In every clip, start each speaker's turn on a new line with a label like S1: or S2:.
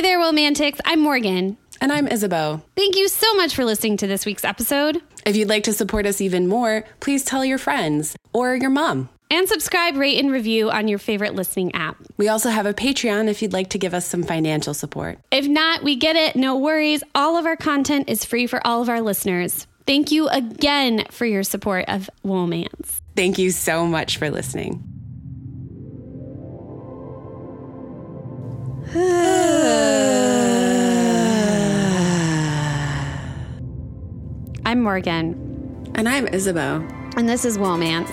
S1: Hey there, Romantics. I'm Morgan.
S2: And I'm Isabeau.
S1: Thank you so much for listening to this week's episode.
S2: If you'd like to support us even more, please tell your friends or your mom.
S1: And subscribe, rate, and review on your favorite listening app.
S2: We also have a Patreon if you'd like to give us some financial support.
S1: If not, we get it. No worries. All of our content is free for all of our listeners. Thank you again for your support of Womance.
S2: Thank you so much for listening.
S1: I'm Morgan.
S2: And I'm Isabeau.
S1: And this is Womance,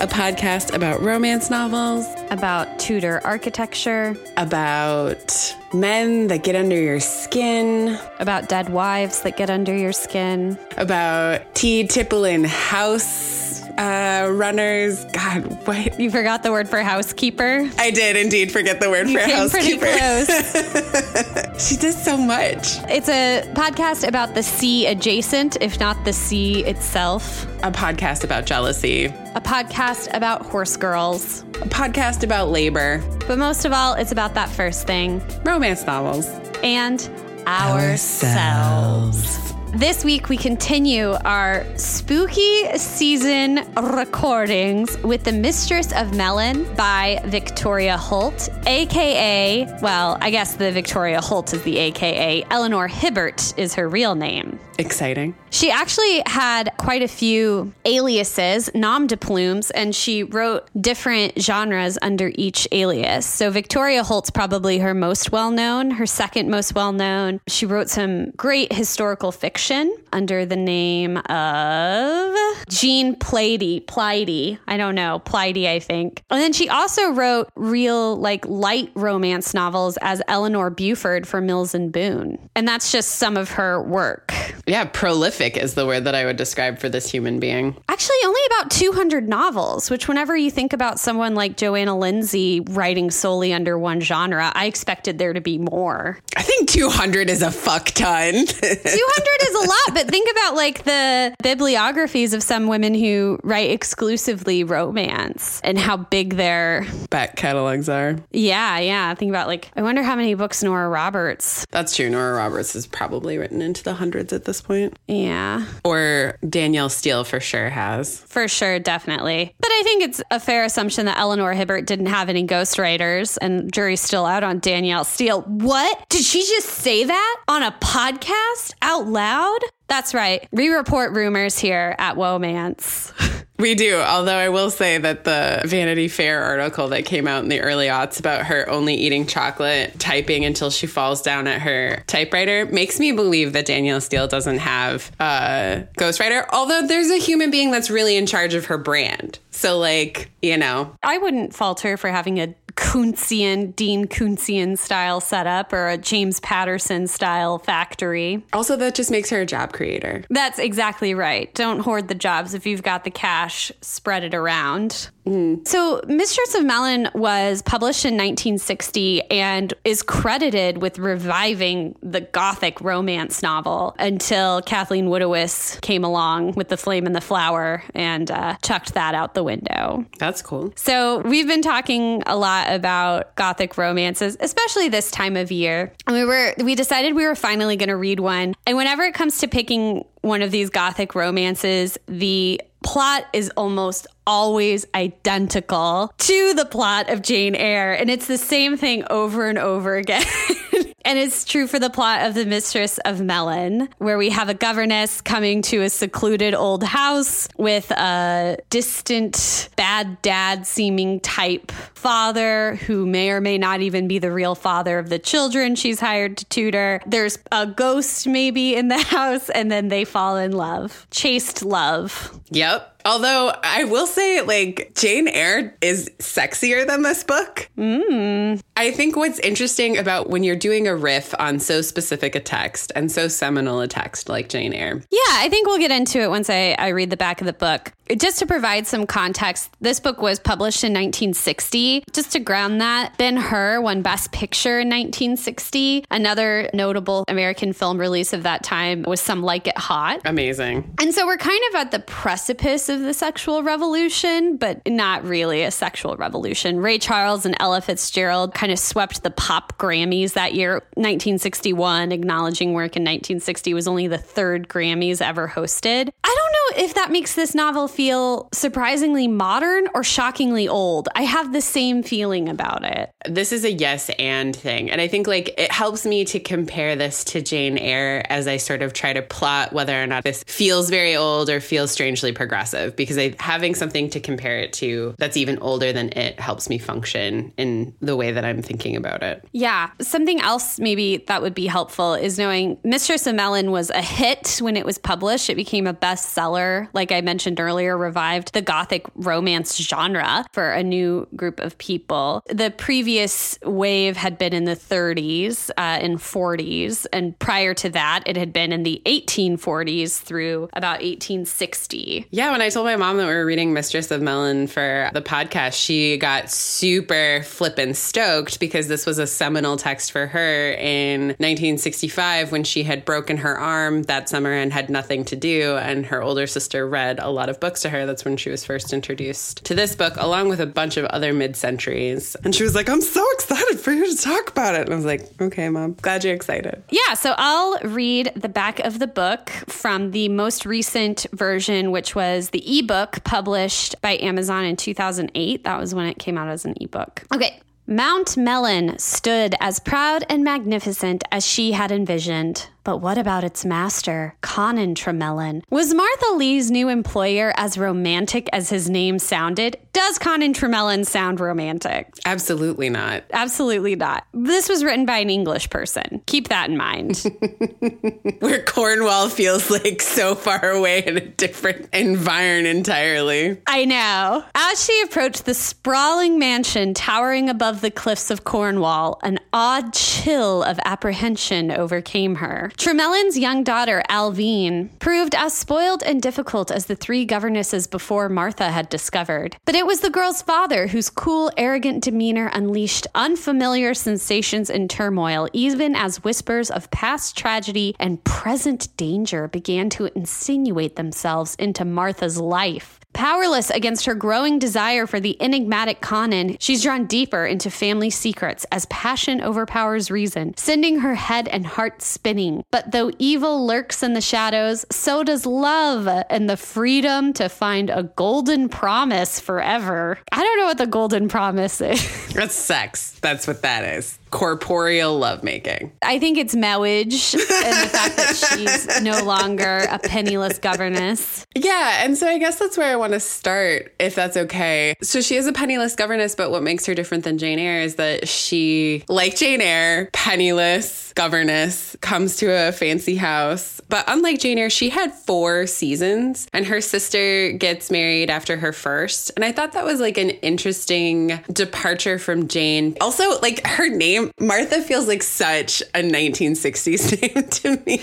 S2: a podcast about romance novels,
S1: about Tudor architecture,
S2: about men that get under your skin,
S1: about dead wives that get under your skin,
S2: about T. Tippelin house uh, runners. God, what?
S1: You forgot the word for housekeeper.
S2: I did indeed forget the word
S1: you
S2: for
S1: came
S2: housekeeper.
S1: Pretty close.
S2: she does so much.
S1: It's a podcast about the sea adjacent, if not the sea itself.
S2: A podcast about jealousy.
S1: A podcast about horse girls.
S2: A podcast about labor.
S1: But most of all, it's about that first thing
S2: romance novels.
S1: And ourselves. ourselves. This week, we continue our spooky season recordings with The Mistress of Mellyn by Victoria Holt, aka, well, I guess the Victoria Holt is the aka. Eleanor Hibbert is her real name.
S2: Exciting.
S1: She actually had quite a few aliases, nom de plumes, and she wrote different genres under each alias. So Victoria Holt's probably her most well known, her second most well known. She wrote some great historical fiction under the name of Jean Plaidy. Plaidy. I don't know. Plaidy, I think. And then she also wrote real, like, light romance novels as Eleanor Burford for Mills and Boon. And that's just some of her work.
S2: Yeah, prolific is the word that I would describe for this human being.
S1: Actually, only about 200 novels, which, whenever you think about someone like Johanna Lindsey writing solely under one genre, I expected there to be more.
S2: I think 200 is a fuck ton. 200
S1: is a lot, but think about like the bibliographies of some women who write exclusively romance and how big their
S2: back catalogs are.
S1: Yeah, yeah. Think about like, I wonder how many books Nora Roberts.
S2: That's true. Nora Roberts is probably written into the hundreds at this point.
S1: Yeah.
S2: Or Danielle Steel for sure has.
S1: For sure, definitely. But I think it's a fair assumption that Eleanor Hibbert didn't have any ghostwriters and jury's still out on Danielle Steel. What? Did she just say that on a podcast out loud? That's right. We report rumors here at Womance.
S2: We do, although I will say that the Vanity Fair article that came out in the early aughts about her only eating chocolate, typing until she falls down at her typewriter, makes me believe that Danielle Steel doesn't have a ghostwriter, although there's a human being that's really in charge of her brand. So, like, you know.
S1: I wouldn't fault her for having a Koontzian, Dean Koontzian style setup or a James Patterson style factory.
S2: Also, that just makes her a job creator.
S1: That's exactly right. Don't hoard the jobs. If you've got the cash, spread it around. Mm. So, Mistress of Mellyn was published in 1960 and is credited with reviving the Gothic romance novel until Kathleen Woodiwiss came along with The Flame and the Flower and uh, chucked that out the window.
S2: That's cool.
S1: So, we've been talking a lot about Gothic romances, especially this time of year. And we were we decided we were finally going to read one. And whenever it comes to picking one of these Gothic romances, the plot is almost always identical to the plot of Jane Eyre. And it's the same thing over and over again. And it's true for the plot of The Mistress of Mellyn, where we have a governess coming to a secluded old house with a distant, bad dad seeming type father who may or may not even be the real father of the children she's hired to tutor. There's a ghost maybe in the house, and then they fall in love. Chaste love.
S2: Yep. Although I will say, like, Jane Eyre is sexier than this book.
S1: Mm.
S2: I think what's interesting about when you're doing a riff on so specific a text and so seminal a text like Jane Eyre.
S1: Yeah, I think we'll get into it once I, I read the back of the book. Just to provide some context, this book was published in 1960 1960. Just to ground that, Ben Hur won Best Picture in 1960. Another notable American film release of that time was Some Like It Hot.
S2: Amazing.
S1: And so we're kind of at the precipice of the sexual revolution, but not really a sexual revolution. Ray Charles and Ella Fitzgerald kind of swept the pop Grammys that year, 1961, acknowledging work in 1960 was only the third Grammys ever hosted. I don't know if that makes this novel feel surprisingly modern or shockingly old. I have the same feeling about it.
S2: This is a yes and thing. And I think like it helps me to compare this to Jane Eyre as I sort of try to plot whether or not this feels very old or feels strangely progressive because I, having something to compare it to that's even older than it helps me function in the way that I'm thinking about it.
S1: Yeah. Something else maybe that would be helpful is knowing Mistress of Mellyn was a hit when it was published. It became a bestseller, like I mentioned earlier, revived the gothic romance genre for a new group of people. The previous wave had been in the 30s uh, and 40s, and prior to that, it had been in the 1840s through about 1860.
S2: Yeah, when I told my mom that we were reading Mistress of Mellyn for the podcast, she got super flippin' stoked because this was a seminal text for her in 1965 when she had broken her arm that summer and had nothing to do. And her older sister read a lot of books to her. That's when she was first introduced to this book, along with a bunch of other mid centuries. And she was like, I'm so excited for you to talk about it. And I was like, okay, mom, glad you're excited.
S1: Yeah, so I'll read the back of the book from the most recent version, which was the ebook published by Amazon in 2008. That was when it came out as an ebook. Okay. Mount Mellyn stood as proud and magnificent as she had envisioned. But what about its master, Connan TreMellyn? Was Martha Leigh's new employer as romantic as his name sounded? Does Connan TreMellyn sound romantic?
S2: Absolutely not.
S1: Absolutely not. This was written by an English person. Keep that in mind.
S2: Where Cornwall feels like so far away in a different environment entirely.
S1: I know. As she approached the sprawling mansion towering above the cliffs of Cornwall, an odd chill of apprehension overcame her. TreMellyn's young daughter, Alvean, proved as spoiled and difficult as the three governesses before Martha had discovered. But it was the girl's father whose cool, arrogant demeanor unleashed unfamiliar sensations and turmoil, even as whispers of past tragedy and present danger began to insinuate themselves into Martha's life. Powerless against her growing desire for the enigmatic Connan, she's drawn deeper into family secrets as passion overpowers reason, sending her head and heart spinning. But though evil lurks in the shadows, so does love and the freedom to find a golden promise forever. I don't know what the golden promise is.
S2: That's sex. That's what that is. Corporeal lovemaking.
S1: I think it's marriage and the fact that she's no longer a penniless governess.
S2: Yeah, and so I guess that's where I want to start, if that's okay. So she is a penniless governess, but what makes her different than Jane Eyre is that she, like Jane Eyre, penniless governess, comes to a fancy house. But unlike Jane Eyre, she had four seasons, and her sister gets married after her first. And I thought that was like an interesting departure from Jane. Also, like her name, Martha, feels like such a 1960s name to me.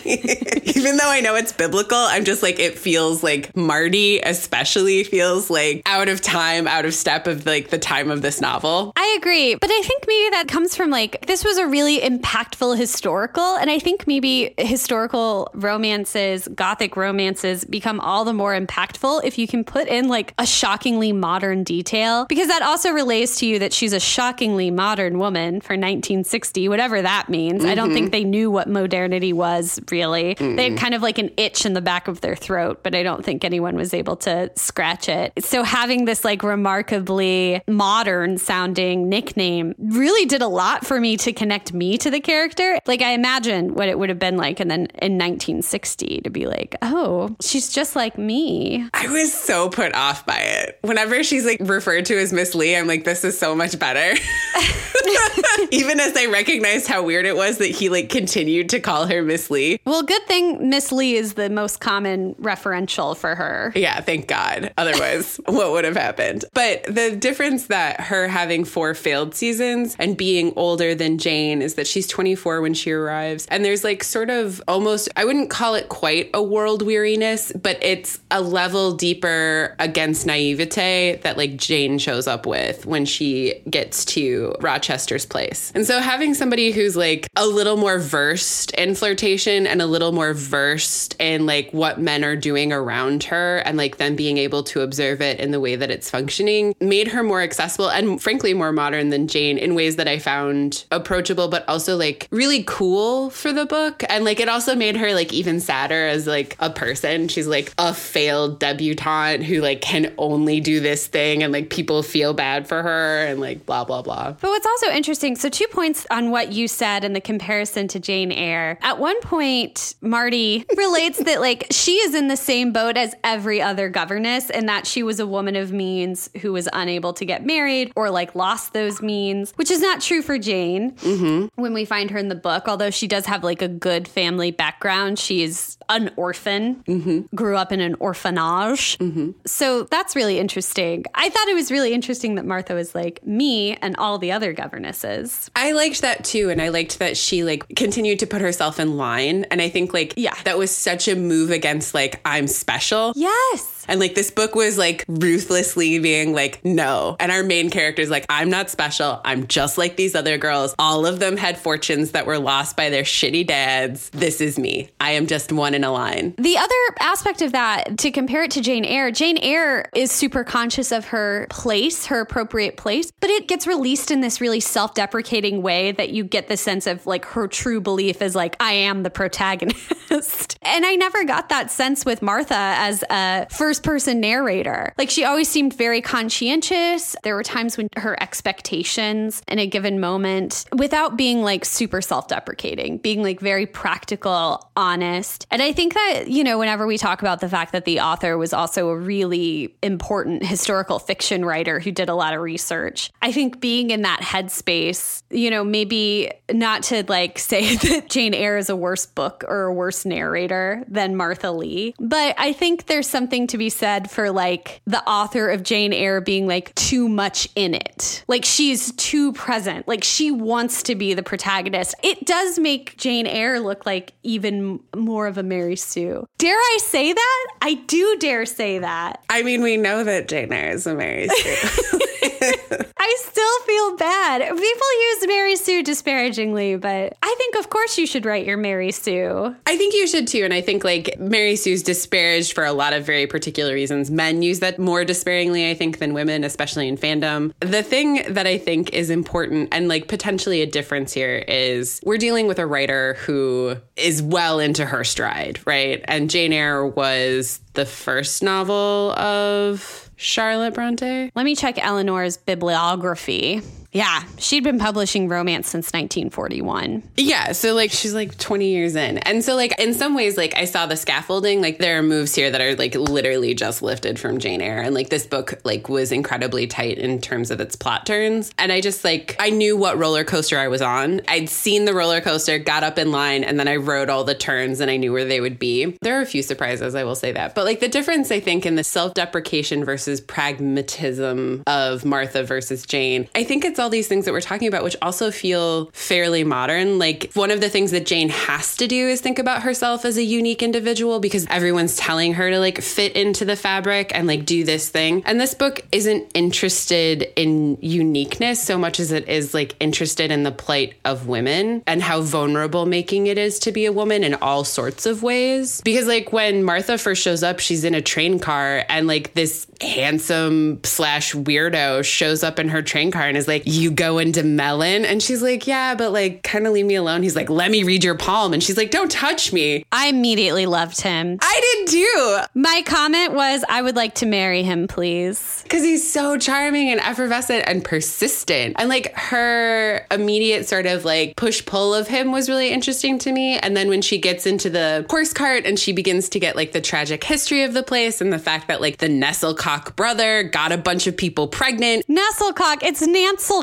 S2: Even though I know it's biblical, I'm just like, it feels like Marty, especially feels like out of time, out of step of like the time of this novel.
S1: I agree. But I think maybe that comes from like, this was a really impactful historical. And I think maybe historical romances, gothic romances become all the more impactful if you can put in like a shockingly modern detail, because that also relays to you that she's a shockingly modern woman for 1960, whatever that means. I don't think mm-hmm. they knew what modernity was really. They had kind of like an itch in the back of their throat, but I don't think anyone was able to scratch it. So having this like remarkably modern sounding nickname really did a lot for me to connect me to the character. Like I imagine what it would have been like and then in 1960 to be like, "Oh, she's just like me."
S2: I was so put off by it. Whenever she's like referred to as Miss Leigh, I'm like, this is so much better. Even then as I recognized how weird it was that he like continued to call her Miss Leigh.
S1: Well, good thing Miss Leigh is the most common referential for her.
S2: Yeah, thank God. Otherwise, what would have happened? But the difference that her having four failed seasons and being older than Jane is that she's 24 when she arrives. And there's like sort of almost, I wouldn't call it quite a world weariness, but it's a level deeper against naivete that like Jane shows up with when she gets to Rochester's place. And so having somebody who's like a little more versed in flirtation and a little more versed in like what men are doing around her and like them being able to observe it in the way that it's functioning made her more accessible and frankly more modern than Jane in ways that I found approachable but also like really cool for the book. And like it also made her like even sadder as like a person. She's like a failed debutante who like can only do this thing and like people feel bad for her and like blah blah blah.
S1: But what's also interesting, so two points on what you said in the comparison to Jane Eyre. At one point, Marty relates that like she is in the same boat as every other governess and that she was a woman of means who was unable to get married or like lost those means, which is not true for Jane mm-hmm. when we find her in the book. Although she does have like a good family background, she's an orphan, mm-hmm. grew up in an orphanage. Mm-hmm. So that's really interesting. I thought it was really interesting that Martha was like me and all the other governesses.
S2: I liked that too. And I liked that she like continued to put herself in line. And I think like,
S1: Yeah.
S2: that was such a move against like, I'm special.
S1: Yes.
S2: And like this book was like ruthlessly being like, no. And our main character's like, I'm not special. I'm just like these other girls. All of them had fortunes that were lost by their shitty dads. This is me. I am just one in a line.
S1: The other aspect of that, to compare it to Jane Eyre, Jane Eyre is super conscious of her place, her appropriate place, but it gets released in this really self deprecating way that you get the sense of like her true belief is like, I am the protagonist. and I never got that sense with Martha as a first person narrator. Like she always seemed very conscientious. There were times when her expectations in a given moment, without being like super self deprecating, being like very practical, honest. And I think that, you know, whenever we talk about the fact that the author was also a really important historical fiction writer who did a lot of research, I think being in that headspace, you know, maybe not to like say that Jane Eyre is a worse book or a worse narrator than Martha Leigh, but I think there's something to be said for like the author of Jane Eyre being like too much in it. Like she's too present. Like she wants to be the protagonist. It does make Jane Eyre look like even more of a Mary Sue. Dare I say that? I do dare say that.
S2: I mean, we know that Jane Eyre is a Mary Sue.
S1: I still feel bad. People use Mary Sue disparagingly, but I think, of course, you should write your Mary Sue.
S2: I think you should too. And I think like Mary Sue's disparaged for a lot of very particular reasons. Men use that more despairingly, I think, than women, especially in fandom. The thing that I think is important and like potentially a difference here is we're dealing with a writer who is well into her stride, right? And Jane Eyre was the first novel of Charlotte Bronte.
S1: Let me check Eleanor's bibliography. Yeah, she'd been publishing romance since 1941.
S2: Yeah, so like she's like 20 years in. And so like in some ways like I saw the scaffolding, like there are moves here that are like literally just lifted from Jane Eyre and like this book like was incredibly tight in terms of its plot turns. And I just like I knew what roller coaster I was on. I'd seen the roller coaster, got up in line and then I rode all the turns and I knew where they would be. There are a few surprises, I will say that. But like the difference I think in the self-deprecation versus pragmatism of Martha versus Jane, I think it's all these things that we're talking about, which also feel fairly modern. Like one of the things that Jane has to do is think about herself as a unique individual because everyone's telling her to like fit into the fabric and like do this thing. And this book isn't interested in uniqueness so much as it is like interested in the plight of women and how vulnerable making it is to be a woman in all sorts of ways. Because like when Martha first shows up, she's in a train car and like this handsome slash weirdo shows up in her train car and is like, You go into Mellyn? And she's like, Yeah, but like kind of leave me alone. He's like, Let me read your palm. And she's like, Don't touch me.
S1: I immediately loved him.
S2: I did too.
S1: My comment was, I would like to marry him, please.
S2: Because he's so charming and effervescent and persistent. And like her immediate sort of like push pull of him was really interesting to me. And then when she gets into the horse cart and she begins to get like the tragic history of the place and the fact that like the Nestlecock brother got a bunch of people pregnant.
S1: Nestlecock, it's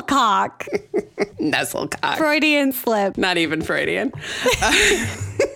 S1: Nuzzlecock.
S2: Nuzzlecock.
S1: Freudian slip.
S2: Not even Freudian.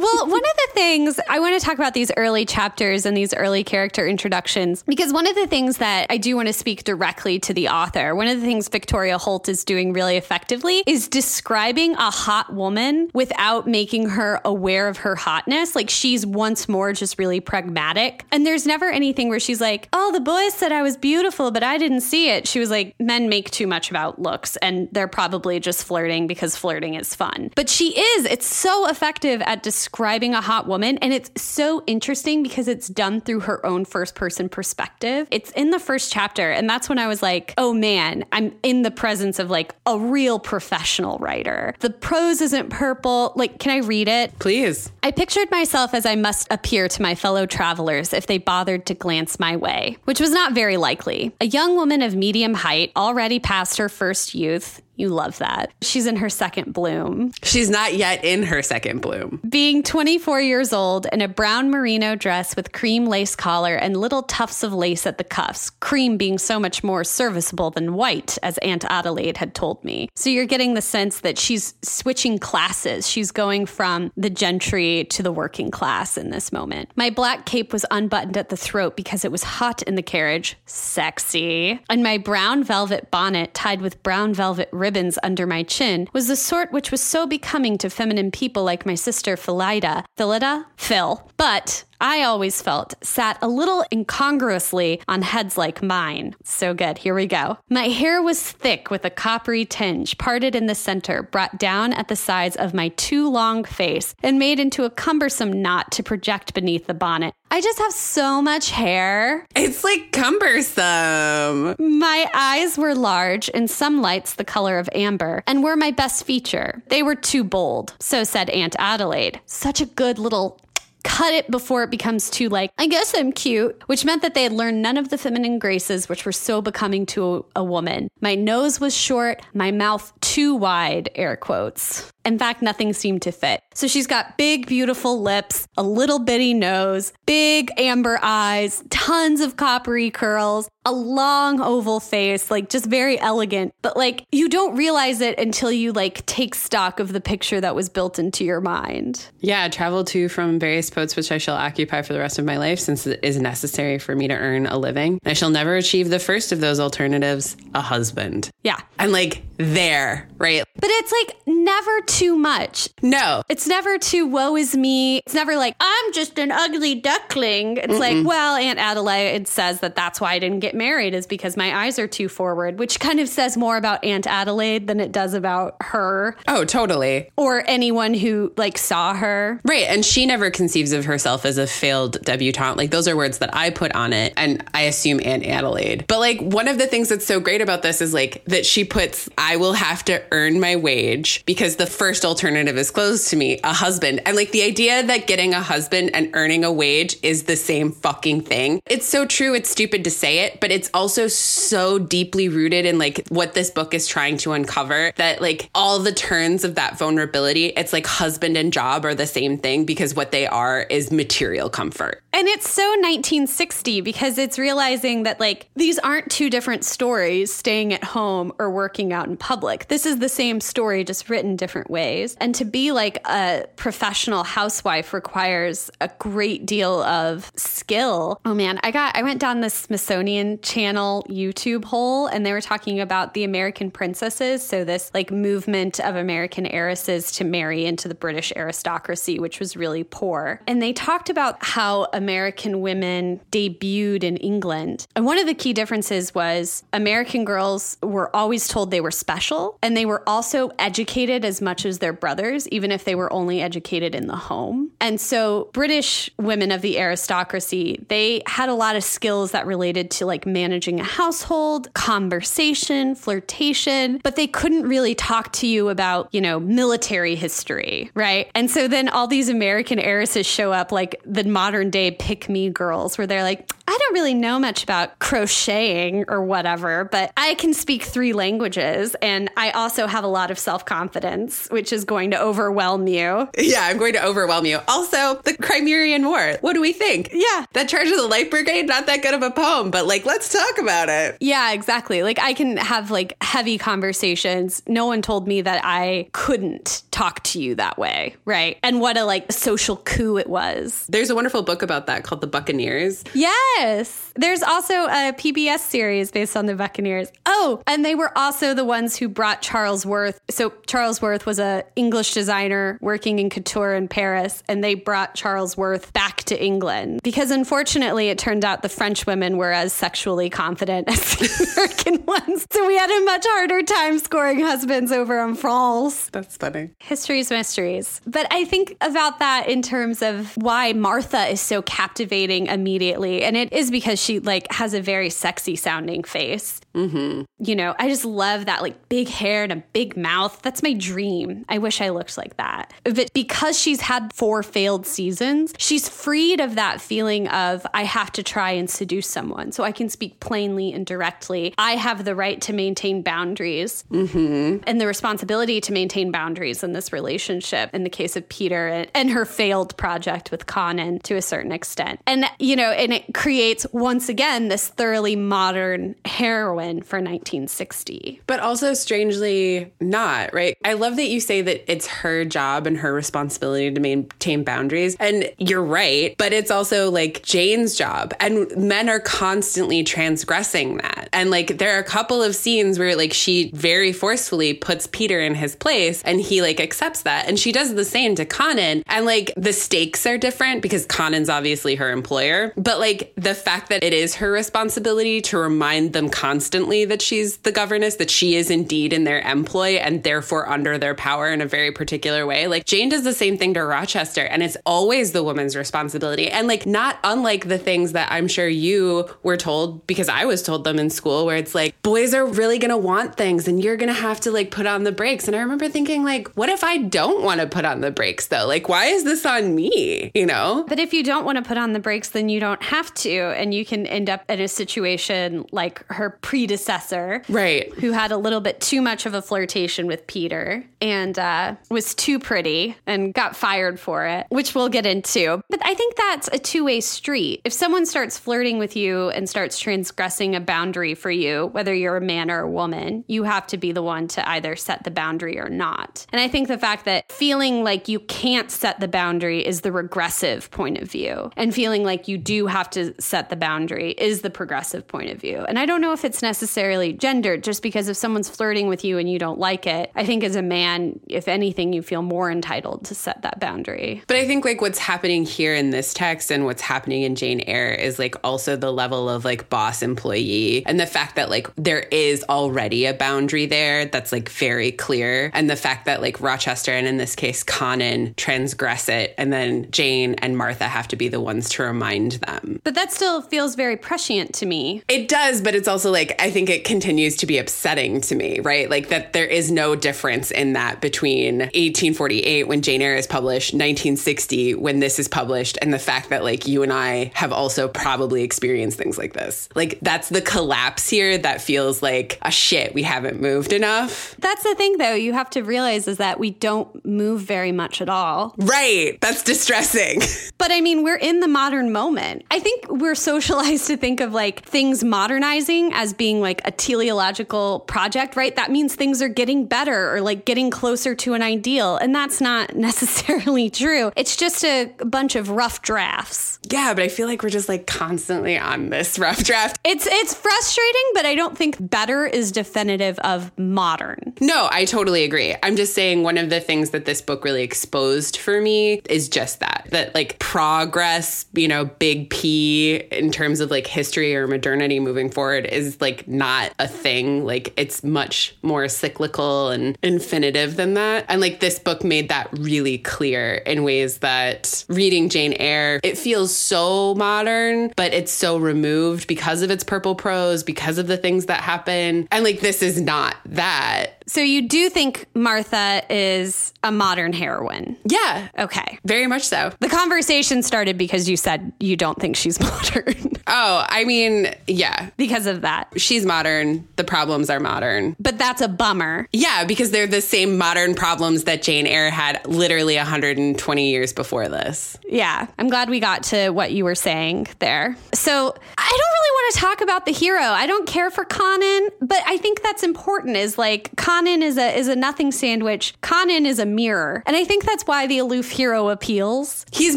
S1: well, one of the things I want to talk about these early chapters and these early character introductions, because one of the things that I do want to speak directly to the author, one of the things Victoria Holt is doing really effectively is describing a hot woman without making her aware of her hotness. Like she's once more just really pragmatic. And there's never anything where she's like, oh, the boys said I was beautiful, but I didn't see it. She was like, men make too much about looks and they're probably just flirting because flirting is fun. But she is, it's so effective at describing a hot woman. And it's so interesting because it's done through her own first person perspective. It's in the first chapter. And that's when I was like, oh man, I'm in the presence of like a real professional writer. The prose isn't purple. Like, can I read it?
S2: Please.
S1: I pictured myself as I must appear to my fellow travelers if they bothered to glance my way, which was not very likely. A young woman of medium height, already past her first youth, you love that. She's in her second bloom.
S2: She's not yet in her second bloom.
S1: Being 24 years old in a brown merino dress with cream lace collar and little tufts of lace at the cuffs, cream being so much more serviceable than white, as Aunt Adelaide had told me. So you're getting the sense that she's switching classes. She's going from the gentry to the working class in this moment. My black cape was unbuttoned at the throat because it was hot in the carriage. Sexy. And my brown velvet bonnet tied with brown velvet ribbons ribbons under my chin was the sort which was so becoming to feminine people like my sister Phillida. Phillida? Phil. But I always felt sat a little incongruously on heads like mine. So good. Here we go. My hair was thick with a coppery tinge, parted in the center, brought down at the sides of my too long face, and made into a cumbersome knot to project beneath the bonnet. I just have so much hair.
S2: It's like cumbersome.
S1: My eyes were large, in some lights the color of amber, and were my best feature. They were too bold, so said Aunt Adelaide. Such a good little cut it before it becomes too like, I guess I'm cute, which meant that they had learned none of the feminine graces which were so becoming to a, woman. My nose was short, my mouth too wide, air quotes. In fact, nothing seemed to fit. So she's got big, beautiful lips, a little bitty nose, big amber eyes, tons of coppery curls, a long oval face, like just very elegant. But like you don't realize it until you like take stock of the picture that was built into your mind.
S2: Yeah, travel to from various posts which I shall occupy for the rest of my life since it is necessary for me to earn a living. I shall never achieve the first of those alternatives, a husband.
S1: Yeah.
S2: I'm like there, right?
S1: But it's like never too much.
S2: No.
S1: It's never too woe is me. It's never like, I'm just an ugly duckling. It's Mm-mm. like, well, Aunt Adelaide says that that's why I didn't get married, is because my eyes are too forward, which kind of says more about Aunt Adelaide than it does about her.
S2: Oh, totally.
S1: Or anyone who like saw her.
S2: Right. And she never conceives of herself as a failed debutante. Like, those are words that I put on it. And I assume Aunt Adelaide. But like, one of the things that's so great about this is like that she puts, I will have to earn my wage because the first alternative is closed to me, a husband. And like the idea that getting a husband and earning a wage is the same fucking thing. It's so true. It's stupid to say it, but it's also so deeply rooted in like what this book is trying to uncover that like all the turns of that vulnerability, it's like husband and job are the same thing because what they are is material comfort.
S1: And it's so 1960 because it's realizing that like these aren't two different stories, staying at home or working out in public. This is the same story, just written different ways. And to be like a professional housewife requires a great deal of skill. Oh man, I got I went down the Smithsonian Channel YouTube hole and they were talking about the American princesses, so this like movement of American heiresses to marry into the British aristocracy, which was really poor. And they talked about how American women debuted in England. And one of the key differences was American girls were always told they were special and they were also educated as much as their brothers, even if they were only educated in the home. And so British women of the aristocracy, they had a lot of skills that related to like managing a household, conversation, flirtation, but they couldn't really talk to you about, you know, military history, right? And so then all these American heiresses show up like the modern day pick me girls where they're like, I don't really know much about crocheting or whatever, but I can speak three languages and I also have a lot of self confidence, which is going to overwhelm you.
S2: Yeah, I'm going to overwhelm you. Also, the Crimean War. What do we think?
S1: Yeah.
S2: That Charge of the Light Brigade, not that good of a poem, but like, let's talk about it.
S1: Yeah, exactly. Like, I can have like heavy conversations. No one told me that I couldn't talk to you that way, right? And what a like social coup it was.
S2: There's a wonderful book about that called The Buccaneers.
S1: Yes. There's also a PBS series based on the Buccaneers. Oh, and they were also the ones who brought Charles Worth. So Charles Worth was a English designer working in couture in Paris, and they brought Charles Worth back to England because unfortunately it turned out the French women were as sexually confident as the American ones. So we had a much harder time scoring husbands over in France.
S2: That's funny.
S1: History's mysteries. But I think about that in terms of why Martha is so captivating immediately. And it is because she like has a very sexy sounding face. Mm-hmm. You know, I just love that like big hair and a big mouth. That's my dream. I wish I looked like that. But because she's had four failed seasons, she's freed of that feeling of I have to try and seduce someone. So I can speak plainly and directly. I have the right to maintain boundaries mm-hmm. and the responsibility to maintain boundaries in this relationship in the case of Peter and, and her failed project with Connan to a certain extent. And, you know, and it creates once again this thoroughly modern heroine for 1960.
S2: But also strangely not, right? I love that you say that it's her job and her responsibility to maintain boundaries. And you're right, but it's also like Jane's job. And men are constantly transgressing that. And like there are a couple of scenes where like she very forcefully puts Peter in his place and he like accepts that. And she does the same to Connan. And like the stakes are different because Connan's obviously her employer. But like the fact that it is her responsibility to remind them constantly that she's the governess, that she is indeed in their employ and therefore under their power in a very particular way. Like Jane does the same thing to Rochester and it's always the woman's responsibility. And like not unlike the things that I'm sure you were told because I was told them in school where it's like boys are really to want things and you're to have to like put on the brakes. And I remember thinking like what if I don't want to put on the brakes though? Like why is this on me, you know?
S1: But if you don't want to put on the brakes then you don't have to and you can end up in a situation like her predecessor.
S2: Right.
S1: Who had a little bit too much of a flirtation with Peter and uh, was too pretty and got fired for it, which we'll get into. But I think that's a two way street. If someone starts flirting with you and starts transgressing a boundary for you, whether you're a man or a woman, you have to be the one to either set the boundary or not. And I think the fact that feeling like you can't set the boundary is the regressive point of view, and feeling like you do have to set the boundary is the progressive point of view. And I don't know if it's necessarily gendered just because if someone's flirting with you and you don't like it, I think as a man, if anything, you feel more entitled to set that boundary.
S2: But I think like what's happening here in this text and what's happening in Jane Eyre is like also the level of like boss employee and the fact that like there is already a boundary there that's like very clear. And the fact that like Rochester and in this case Connan transgress it and then Jane and Martha have to be the ones to remind them.
S1: But that still feels very prescient to me.
S2: It does, but it's also like I think it continues to be upsetting to me, right? Like that there is no difference in that between 1848 when Jane Eyre is published, 1960 when this is published, and the fact that like you and I have also probably experienced things like this. Like that's the collapse here that feels like a shit, we haven't moved enough.
S1: That's the thing though, you have to realize is that we don't move very much at all.
S2: Right. That's distressing.
S1: But I mean, we're in the modern moment. I think we're socialized to think of like things modernizing as being like a teleological project, right? That means things are getting better or like getting closer to an ideal. And that's not necessarily true. It's just a bunch of rough drafts.
S2: Yeah, but I feel like we're just like constantly on this rough draft.
S1: It's it's frustrating, but I don't think better is definitive of modern.
S2: No, I totally agree. I'm just saying one of the things that this book really exposed for me is just that. That like progress, you know, big P in terms of like history or modernity moving forward is like not a thing. Like it's much more cyclical and infinitive than that. And like this book made that really clear in ways that reading Jane Eyre, it feels so modern, but it's so removed because of its purple prose, because of the things that happen. And like this is not that.
S1: So you do think Martha is a modern heroine?
S2: Yeah,
S1: Okay.
S2: very much so.
S1: The conversation started because you said you don't think she's modern
S2: Oh, I mean, yeah,
S1: because of that.
S2: she's modern. The problems are modern.
S1: But that's a bummer.
S2: Yeah, because they're the same modern problems that Jane Eyre had literally 120 years before this.
S1: Yeah, I'm glad we got to what you were saying there. So I don't really want to talk about the hero. I don't care for Connan, but I think that's important. Is like Connan is a is a nothing sandwich. Connan is a mirror, and I think that's why the aloof hero appeals.
S2: He's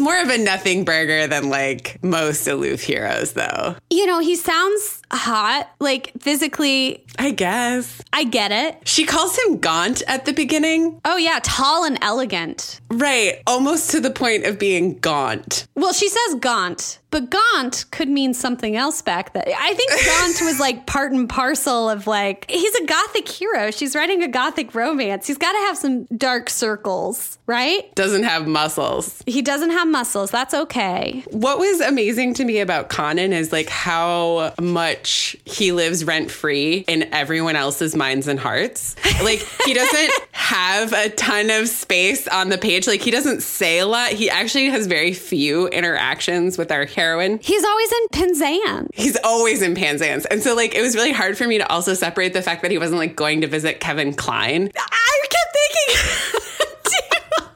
S2: more of a nothing burger than like most aloof heroes, though.
S1: You know, he sounds hot, like physically.
S2: I guess.
S1: I get it.
S2: She calls him gaunt at the beginning.
S1: Oh yeah, tall and elegant.
S2: Right, almost to the point of being gaunt.
S1: Well, she says gaunt, but gaunt could mean something else back then. I think gaunt was like part and parcel of like, he's a gothic hero. She's writing a gothic romance. He's got to have some dark circles, right?
S2: Doesn't have muscles.
S1: He doesn't have muscles. That's okay.
S2: What was amazing to me about Connan is like how much he lives rent free in everyone else's minds and hearts. Like he doesn't have a ton of space on the page. Like he doesn't say a lot. He actually has very few interactions with our heroine.
S1: He's always in Penzance.
S2: He's always in Penzance. And so like it was really hard for me to also separate the fact that he wasn't like going to visit Kevin Kline.
S1: I kept thinking.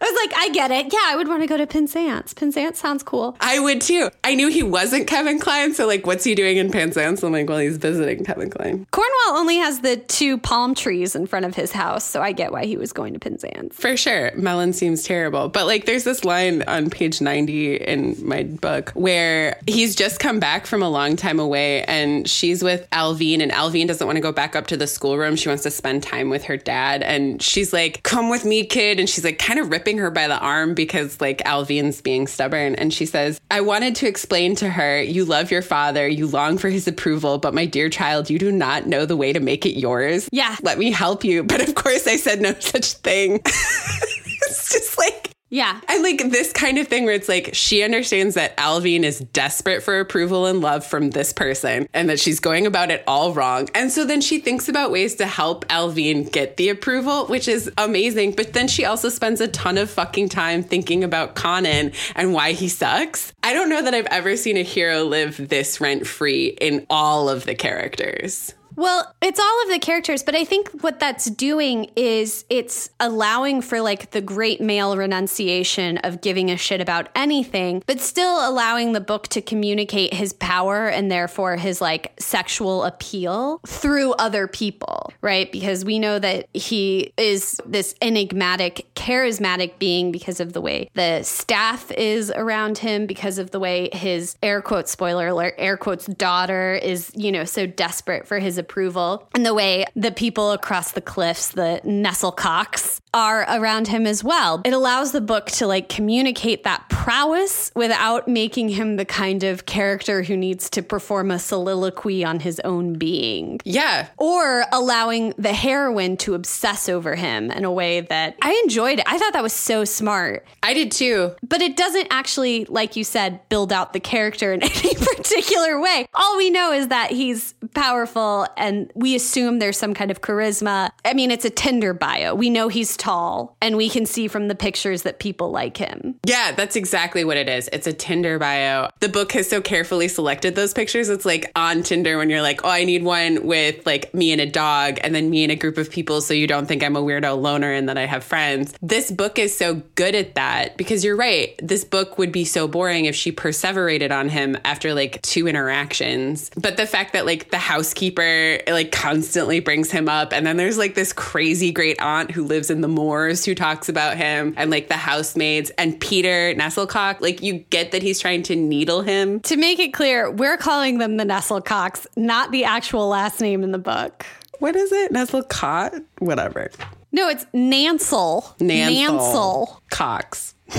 S1: I was like, I get it. Yeah, I would want to go to Penzance. Penzance sounds cool.
S2: I would too. I knew he wasn't Kevin Kline, so like what's he doing in Penzance? I'm like, well, he's visiting Kevin Kline.
S1: Cornwall only has the two palm trees in front of his house, so I get why he was going to Penzance.
S2: For sure. Mellyn seems terrible. But like there's this line on page 90 in my book where he's just come back from a long time away and she's with Alvean and Alvean doesn't want to go back up to the schoolroom. She wants to spend time with her dad. And she's like, come with me, kid. And she's like kind of ripping her by the arm because like Alvin's being stubborn. And she says, I wanted to explain to her, you love your father, you long for his approval, but my dear child, you do not know the way to make it yours.
S1: Yeah.
S2: Let me help you. But of course I said no such thing. it's just like
S1: Yeah.
S2: and like this kind of thing where it's like she understands that Alvin is desperate for approval and love from this person and that she's going about it all wrong. And so then she thinks about ways to help Alvin get the approval, which is amazing. But then she also spends a ton of fucking time thinking about Connan and why he sucks. I don't know that I've ever seen a hero live this rent free in all of the characters.
S1: Well, it's all of the characters, but I think what that's doing is it's allowing for like the great male renunciation of giving a shit about anything, but still allowing the book to communicate his power and therefore his like sexual appeal through other people, right? Because we know that he is this enigmatic, charismatic being because of the way the staff is around him, because of the way his air quotes, spoiler alert, air quotes daughter is, you know, so desperate for his approval and the way the people across the cliffs, the Nestlecocks, are around him as well. It allows the book to like communicate that prowess without making him the kind of character who needs to perform a soliloquy on his own being.
S2: Yeah.
S1: Or allowing the heroine to obsess over him in a way that I enjoyed it. I thought that was so smart.
S2: I did too.
S1: But it doesn't actually, like you said, build out the character in any particular way. All we know is that he's powerful and we assume there's some kind of charisma. I mean, it's a Tinder bio. We know he's tall and we can see from the pictures that people like him.
S2: Yeah, that's exactly what it is. It's a Tinder bio. The book has so carefully selected those pictures. It's like on Tinder when you're like, oh, I need one with like me and a dog and then me and a group of people so you don't think I'm a weirdo loner and that I have friends. This book is so good at that because you're right. This book would be so boring if she perseverated on him after like two interactions. But the fact that like the housekeeper like constantly brings him up and then there's like this crazy great aunt who lives in the moors who talks about him and like the housemaids and Peter Nestlecock, like you get that he's trying to needle him.
S1: To make it clear, we're calling them the Nestlecocks, not the actual last name in the book.
S2: What is it? Nestlecott? Whatever.
S1: No, it's Nansel.
S2: Nansel.
S1: Nansel.
S2: Cox.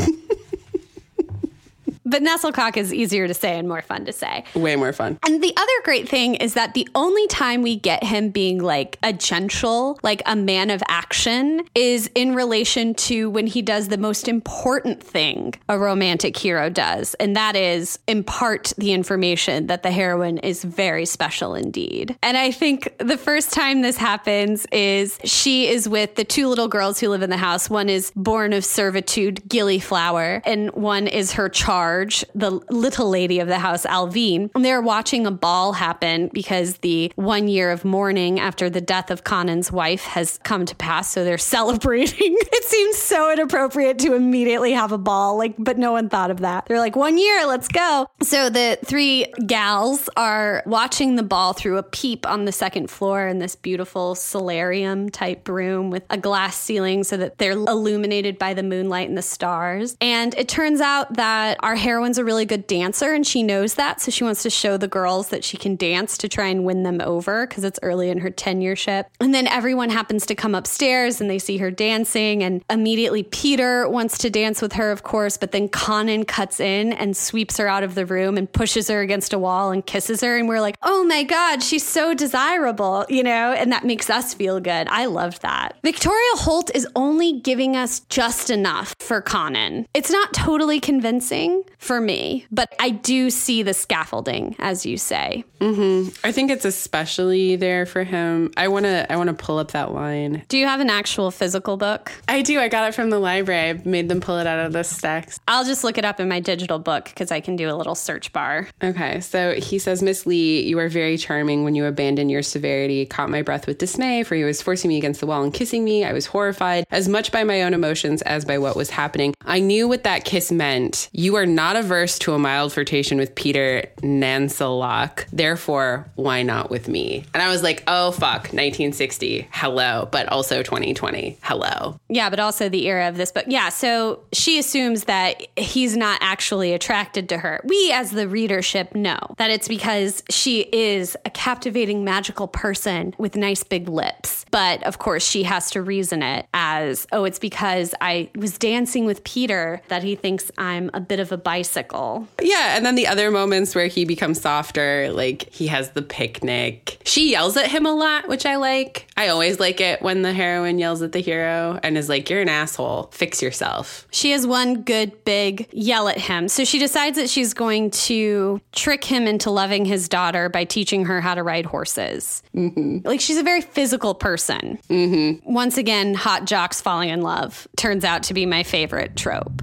S1: But Nestlecock is easier to say and more fun to say.
S2: Way more fun.
S1: And the other great thing is that the only time we get him being like a gentle, like a man of action, is in relation to when he does the most important thing a romantic hero does. And that is impart the information that the heroine is very special indeed. And I think the first time this happens is she is with the two little girls who live in the house. One is born of servitude, Gillyflower, and one is her charge, the little lady of the house, Alvean. And they're watching a ball happen because the one year of mourning after the death of Connan's wife has come to pass. So they're celebrating. it seems so inappropriate to immediately have a ball, like, but no one thought of that. They're like, one year, let's go. So the three gals are watching the ball through a peep on the second floor in this beautiful solarium type room with a glass ceiling so that they're illuminated by the moonlight and the stars. And it turns out that our heroine's a really good dancer and she knows that. So she wants to show the girls that she can dance to try and win them over because it's early in her tenureship. And then everyone happens to come upstairs and they see her dancing. And immediately Peter wants to dance with her, of course. But then Connan cuts in and sweeps her out of the room and pushes her against a wall and kisses her. And we're like, oh my God, she's so desirable, you know? And that makes us feel good. I loved that. Victoria Holt is only giving us just enough for Connan. It's not totally convincing for me, but I do see the scaffolding, as you say.
S2: Mm-hmm. I think it's especially there for him. I want to. I want to pull up that line.
S1: Do you have an actual physical book?
S2: I do. I got it from the library. I made them pull it out of the stacks.
S1: I'll just look it up in my digital book because I can do a little search bar.
S2: Okay. So he says, Miss Leigh, you are very charming when you abandon your severity. Caught my breath with dismay, for he was forcing me against the wall and kissing me. I was horrified, as much by my own emotions as by what was happening. I knew what that kiss meant. You are not averse to a mild flirtation with Peter Nansellock. Therefore, why not with me? And I was like, oh, fuck, 1960. Hello. But also 2020. Hello.
S1: Yeah, but also the era of this book. Yeah, so she assumes that he's not actually attracted to her. We, as the readership, know that it's because she is a captivating, magical person with nice big lips. But of course, she has to reason it as, oh, it's because I was dancing with Peter that he thinks I'm a bit of a bicycle.
S2: Yeah, and then the other moments where he becomes softer, like he has the picnic. She yells at him a lot, which I like. I always like it when the heroine yells at the hero and is like, You're an asshole. Fix yourself.
S1: She has one good big yell at him. So she decides that she's going to trick him into loving his daughter by teaching her how to ride horses. Mm-hmm. Like she's a very physical person. Mm-hmm. Once again, hot jocks falling in love turns out to be my favorite trope.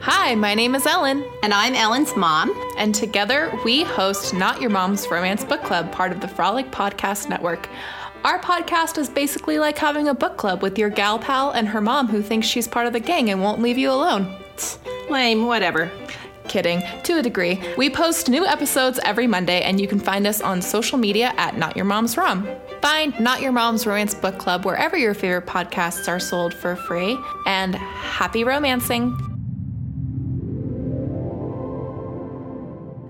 S3: Hi, my name is Ellen.
S4: And I'm Ellen's mom.
S3: And together we host Not Your Mom's Romance Book Club, part of the Frolic Podcast Network. Our podcast is basically like having a book club with your gal pal and her mom who thinks she's part of the gang and won't leave you alone.
S4: Lame, whatever.
S3: Kidding, to a degree. We post new episodes every Monday, and you can find us on social media at Not Your Mom's Rom. Find Not Your Mom's Romance Book Club wherever your favorite podcasts are sold for free. And happy romancing!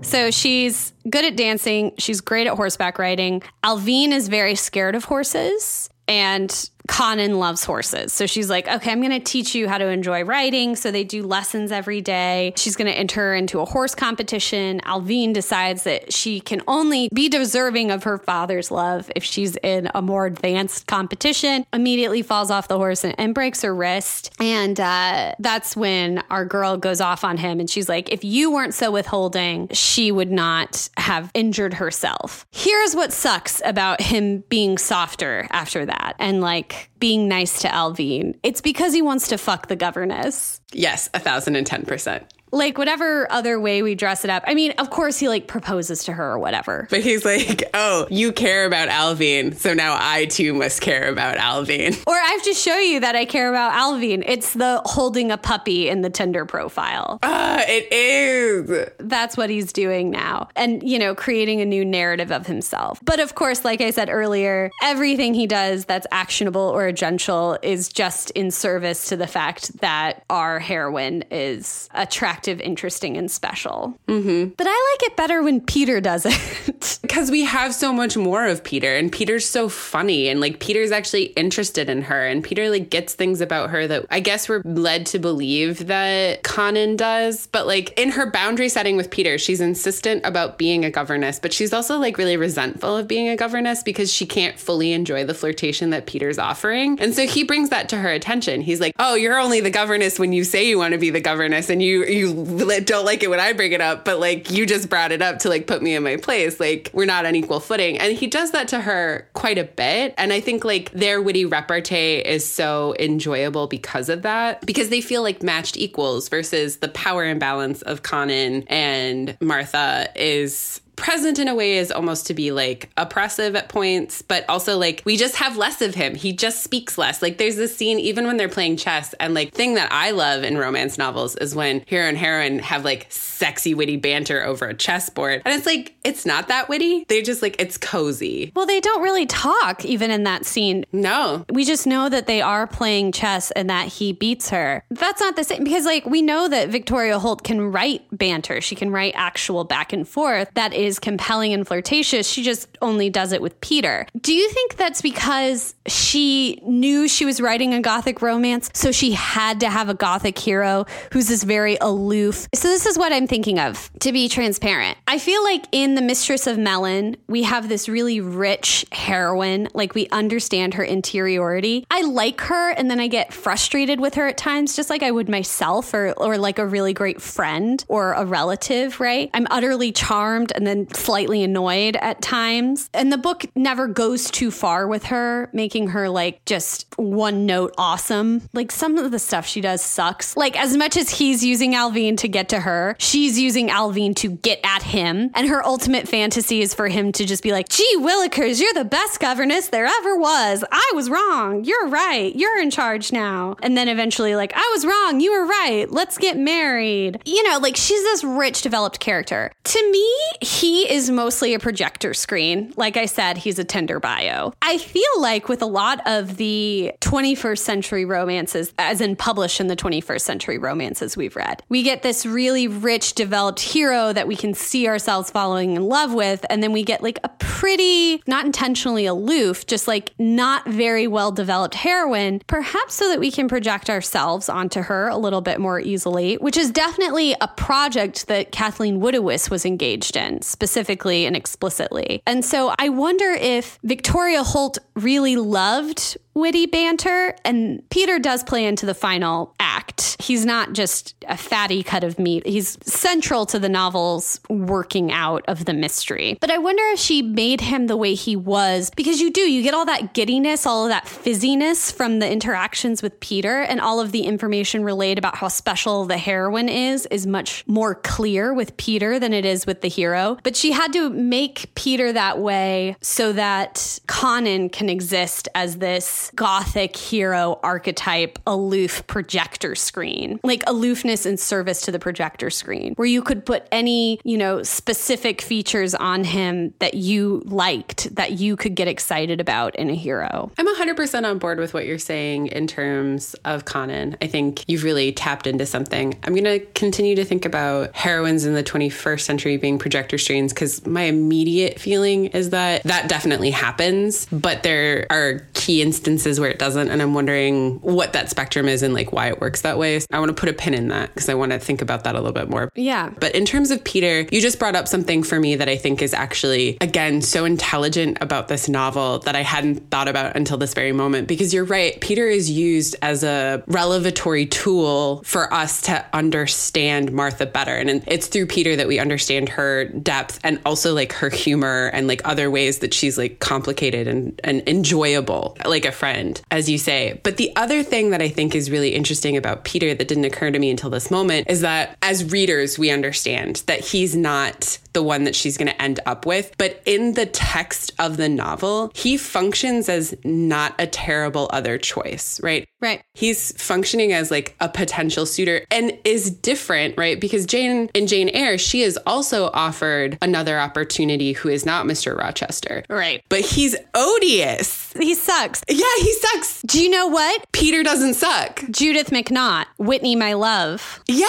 S1: So she's good at dancing. She's great at horseback riding. Alvean is very scared of horses. And Connan loves horses. So she's like, okay, I'm going to teach you how to enjoy riding. So they do lessons every day. She's going to enter into a horse competition. Alvean decides that she can only be deserving of her father's love if she's in a more advanced competition. Immediately falls off the horse and, and breaks her wrist. And uh, that's when our girl goes off on him. And she's like, if you weren't so withholding, she would not have injured herself. Here's what sucks about him being softer after that. And like, being nice to Alvean. It's because he wants to fuck the governess.
S2: Yes, a thousand and ten percent
S1: like whatever other way we dress it up. I mean, of course, he like proposes to her or whatever.
S2: But he's like, oh, you care about Alvean, so now I too must care about Alvean.
S1: Or I have to show you that I care about Alvean. It's the holding a puppy in the Tinder profile.
S2: Ah, uh, it is.
S1: That's what he's doing now. And, you know, creating a new narrative of himself. But of course, like I said earlier, everything he does that's actionable or gentle is just in service to the fact that our heroine is attractive attractive, interesting, and special. Mm-hmm. But I like it better when Peter does it.
S2: because we have so much more of Peter and Peter's so funny and like Peter's actually interested in her and Peter like gets things about her that I guess we're led to believe that Connan does but like in her boundary setting with Peter she's insistent about being a governess but she's also like really resentful of being a governess because she can't fully enjoy the flirtation that Peter's offering and so he brings that to her attention he's like oh you're only the governess when you say you want to be the governess and you you don't like it when I bring it up but like you just brought it up to like put me in my place like we're not on equal footing. And he does that to her quite a bit. And I think like their witty repartee is so enjoyable because of that, because they feel like matched equals versus the power imbalance of Connan and Martha is present in a way is almost to be like oppressive at points, but also like we just have less of him. He just speaks less. Like there's this scene even when they're playing chess and like thing that I love in romance novels is when hero and heroine have like sexy witty banter over a chessboard. And it's like it's not that witty. They just like it's cozy.
S1: Well, they don't really talk even in that scene.
S2: No.
S1: We just know that they are playing chess and that he beats her. That's not the same because like we know that Victoria Holt can write banter. She can write actual back and forth that is compelling and flirtatious. She just only does it with Peter. Do you think that's because she knew she was writing a gothic romance, so she had to have a gothic hero who's this very aloof? So this is what I'm thinking of to be transparent. I feel like in The Mistress of Mellyn, we have this really rich heroine, like we understand her interiority. I like her and then I get frustrated with her at times just like I would myself or or like a really great friend or a relative, right? I'm utterly charmed and then slightly annoyed at times. And the book never goes too far with her, making her like just one note awesome. Like some of the stuff she does sucks. Like as much as he's using Alvean to get to her, she's using Alvean to get at him. And her ultimate fantasy is for him to just be like, gee, Willikers, you're the best governess there ever was. I was wrong. You're right. You're in charge now. And then eventually, like, I was wrong. You were right. Let's get married. You know, like she's this rich, developed character. To me, he is mostly a projector screen. Like I said, he's a Tinder bio. I feel like with a lot of the 21st century romances, as in published in the 21st century romances we've read, we get this really rich, developed hero that we can see ourselves falling in love with. And then we get like a pretty, not intentionally aloof, just like not very well developed heroine, perhaps so that we can project ourselves onto her a little bit more easily, which is definitely a project that Kathleen Woodiwiss was engaged in, specifically and explicitly. And so I wonder if Victoria Holt really loved witty banter. And Peter does play into the final act. He's not just a fatty cut of meat, he's central to the novel's working out of the mystery. But I wonder if she made him the way he was, because you do, you get all that giddiness, all of that fizziness from the interactions with Peter, and all of the information relayed about how special the heroine is, is much more clear with Peter than it is with the hero. But she had to make Peter that way so that Connan can exist as this gothic hero archetype, aloof projector screen, like aloofness in service to the projector screen, where you could put any, you know, specific features on him that you liked, that you could get excited about in a hero.
S2: I'm 100% on board with what you're saying in terms of Connan. I think you've really tapped into something. I'm going to continue to think about heroines in the 21st century being projector screens because my immediate feeling is that that definitely happens, but there are key instances where it doesn't. And I'm wondering what that spectrum is and like why it works that way. I want to put a pin in that because I want to think about that a little bit more.
S1: Yeah.
S2: But in terms of Peter, you just brought up something for me that I think is actually, again, so intelligent about this novel that I hadn't thought about until this very moment. Because you're right, Peter is used as a revelatory tool for us to understand Martha better. And it's through Peter that we understand her depth and also like her humor and like other ways that she's like complicated and, and enjoyable, like a friend, as you say. But the other thing that I think is really interesting about Peter that didn't occur to me until this moment is that as readers, we understand that he's not the one that she's going to end up with. But in the text of the novel, he functions as not a terrible other choice, right?
S1: Right.
S2: He's functioning as like a potential suitor and is different, right? Because Jane in Jane Eyre, she is also offered another opportunity who is not Mr. Rochester.
S1: Right.
S2: But he's odious.
S1: He sucks.
S2: Yeah, he sucks.
S1: Do you know what?
S2: Peter doesn't suck.
S1: Judith McNaught, Whitney, my love.
S2: Yeah.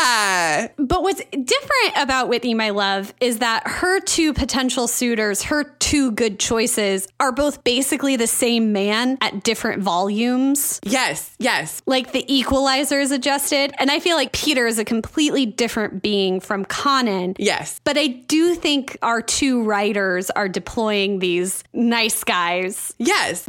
S2: Yeah.
S1: But what's different about Whitney, my love, is that her two potential suitors, her two good choices, are both basically the same man at different volumes.
S2: Yes. Yes.
S1: Like the equalizer is adjusted. And I feel like Peter is a completely different being from Connan.
S2: Yes.
S1: But I do think our two writers are deploying these nice guys,
S2: Yes.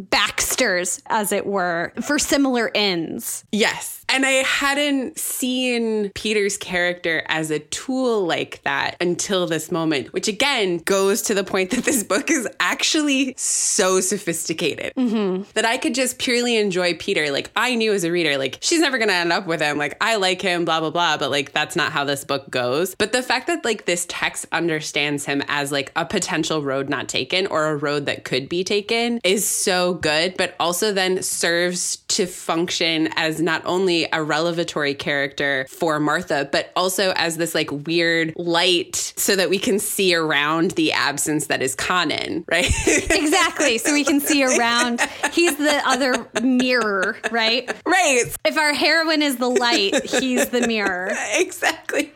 S1: As it were, for similar ends.
S2: Yes. And I hadn't seen Peter's character as a tool like that until this moment, which again goes to the point that this book is actually so sophisticated mm-hmm. that I could just purely enjoy Peter. Like, I knew as a reader, like, she's never going to end up with him. Like, I like him, blah, blah, blah. But like, that's not how this book goes. But the fact that like this text understands him as like a potential road not taken or a road that could be taken is so good, but also then serves to function as not only a revelatory character for Martha, but also as this like weird light so that we can see around the absence that is Connan, right?
S1: Exactly. so we can see around. He's the other mirror, right?
S2: right.
S1: If our heroine is the light, he's the mirror.
S2: Exactly.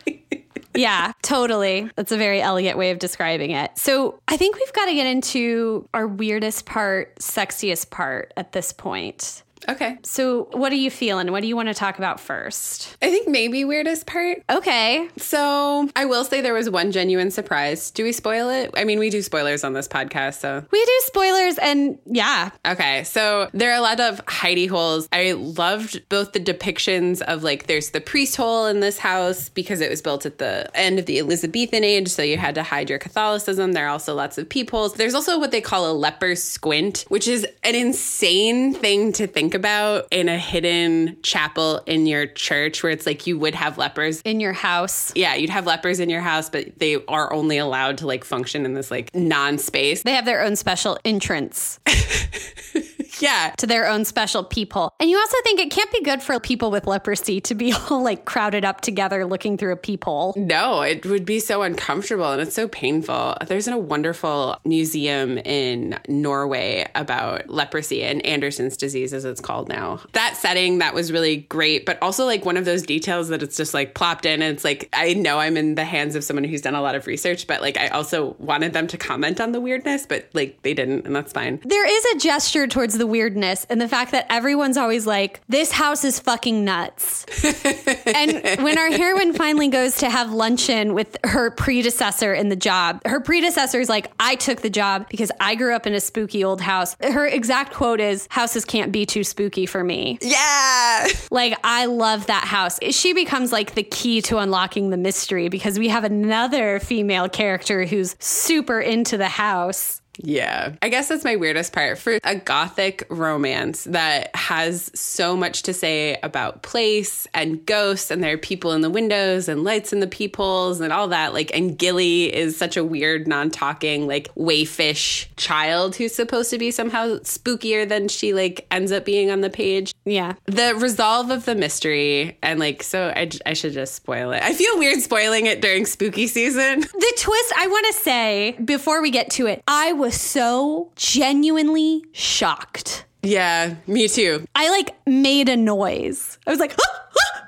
S1: Yeah, totally. That's a very elegant way of describing it. So I think we've got to get into our weirdest part, sexiest part at this point.
S2: Okay.
S1: So, what are you feeling? What do you want to talk about first?
S2: I think maybe weirdest part.
S1: Okay.
S2: So I will say there was one genuine surprise. Do we spoil it? I mean, we do spoilers on this podcast, so
S1: We do spoilers, and yeah,
S2: Okay, so there are a lot of hidey holes. I loved both the depictions of like there's the priest hole in this house because it was built at the end of the Elizabethan age, so you had to hide your Catholicism. There are also lots of peepholes. There's also what they call a leper squint, which is an insane thing to think about in a hidden chapel in your church where it's like you would have lepers
S1: in your house.
S2: yeah, you'd have lepers in your house, but they are only allowed to like function in this like non space.
S1: They have their own special entrance
S2: Yeah.
S1: to their own special people. And you also think it can't be good for people with leprosy to be all like crowded up together looking through a peephole.
S2: No, it would be so uncomfortable and it's so painful. There's a wonderful museum in Norway about leprosy and Anderson's disease, as it's called now. That setting, that was really great, but also like one of those details that it's just like plopped in. And it's like, I know I'm in the hands of someone who's done a lot of research, but like I also wanted them to comment on the weirdness, but like they didn't, and that's fine.
S1: There is a gesture towards the weirdness and the fact that everyone's always like, this house is fucking nuts. and when our heroine finally goes to have luncheon with her predecessor in the job, her predecessor is like, I took the job because I grew up in a spooky old house. Her exact quote is, houses can't be too spooky for me.
S2: Yeah.
S1: Like, I love that house. She becomes like the key to unlocking the mystery because we have another female character who's super into the house.
S2: Yeah. I guess that's my weirdest part for a gothic romance that has so much to say about place and ghosts and there are people in the windows and lights in the peepholes and all that. Like, and Gilly is such a weird, non talking, like wayfish child who's supposed to be somehow spookier than she like ends up being on the page.
S1: Yeah.
S2: The resolve of the mystery and like, so I, I should just spoil it. I feel weird spoiling it during spooky season.
S1: The twist, I want to say before we get to it, I was so genuinely shocked.
S2: Yeah, me too.
S1: I like made a noise. I was like,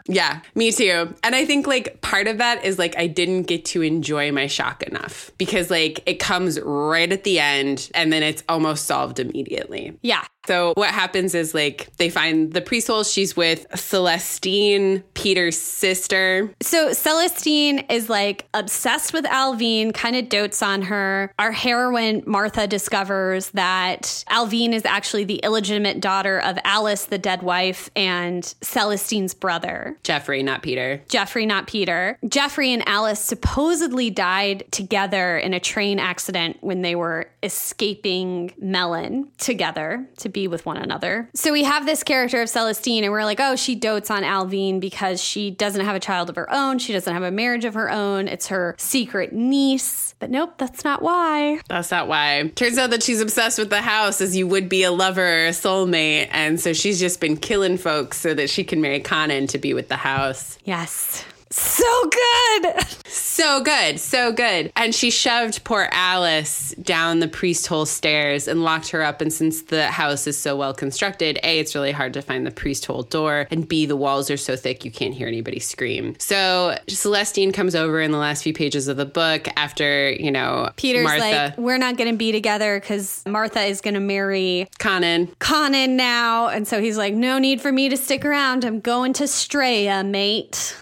S2: Yeah, me too. And I think like part of that is like I didn't get to enjoy my shock enough because like it comes right at the end and then it's almost solved immediately.
S1: yeah.
S2: So what happens is like they find the priest hole. She's with Celestine, Peter's sister.
S1: So Celestine is like obsessed with Alvean, kind of dotes on her. Our heroine, Martha, discovers that Alvean is actually the illegitimate daughter of Alice, the dead wife, and Celestine's brother.
S2: Jeffrey, not Peter.
S1: Jeffrey, not Peter. Jeffrey and Alice supposedly died together in a train accident when they were escaping Mellyn together to be with one another. So we have this character of Celestine, and we're like, oh, she dotes on Alvean because she doesn't have a child of her own. She doesn't have a marriage of her own. It's her secret niece. But nope, that's not why.
S2: That's not why. Turns out that she's obsessed with the house as you would be a lover a soulmate. And so she's just been killing folks so that she can marry Connan to be with the house.
S1: Yes. So good.
S2: So good, so good. And she shoved poor Alice down the priest hole stairs and locked her up. And since the house is so well constructed, A, it's really hard to find the priest hole door, and B, the walls are so thick you can't hear anybody scream. So Celestine comes over in the last few pages of the book after, you know,
S1: Peter's
S2: Martha,
S1: like, we're not going to be together because Martha is going to marry
S2: Connan.
S1: Connan now. And so he's like, no need for me to stick around. I'm going to Straya, uh, mate.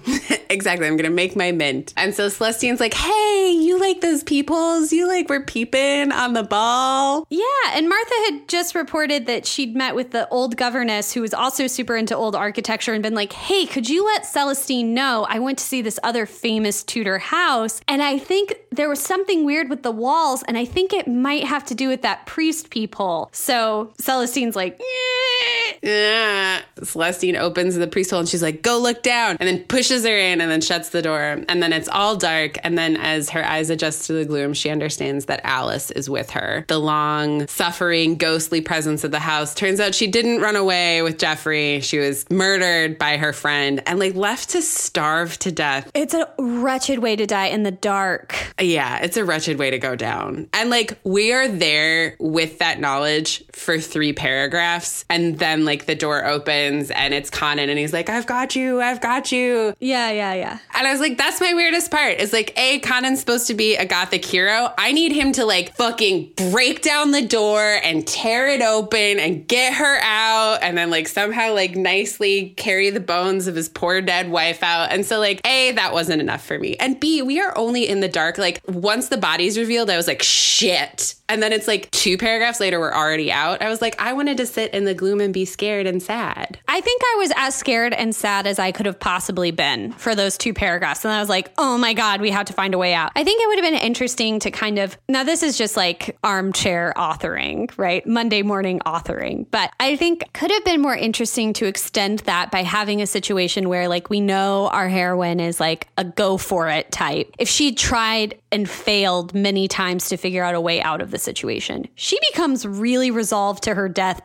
S2: exactly. I'm going to make my mint. And so Celestine's like, hey, you like those peoples? You like were peeping on the ball?
S1: Yeah. And Martha had just reported that she'd met with the old governess who was also super into old architecture and been like, hey, could you let Celestine know I went to see this other famous Tudor house? And I think there was something weird with the walls. And I think it might have to do with that priest peephole. So Celestine's like.
S2: Yeah. Celestine opens the priest hole and she's like, go look down. And then pushes her in and then shuts the door. And then it's all dark. And then as her eyes adjust to the gloom, she understands that Alice is with her. The long, suffering, ghostly presence of the house. Turns out she didn't run away with Jeffrey. She was murdered by her friend and like left to starve to death.
S1: it's a wretched way to die in the dark.
S2: Yeah, it's a wretched way to go down. And like we are there with that knowledge for three paragraphs. And then like the door opens and it's Connan and he's like, I've got you, I've got you.
S1: Yeah, yeah, yeah.
S2: And I was like, that's my weirdest part. Is like, A, Connan's supposed to be a gothic hero. I need him to like fucking break down the door and tear it open and get her out and then like somehow like nicely carry the bones of his poor dead wife out. And so like, A, that wasn't enough for me. And B, we are only in the dark. Like once the body's revealed, I was like, shit. And then it's like two paragraphs later, we're already out. I was like, I wanted to sit in the gloom and be scared and sad.
S1: I think I was as scared and sad as I could have possibly been for those two paragraphs. And I was like, oh my God, we have to find a way out. I think it would have been interesting to kind of, now this is just like armchair authoring, right? Monday morning authoring. But I think could have been more interesting to extend that by having a situation where like we know our heroine is like a go for it type. If she tried and failed many times to figure out a way out of the situation, she becomes really resolved to her death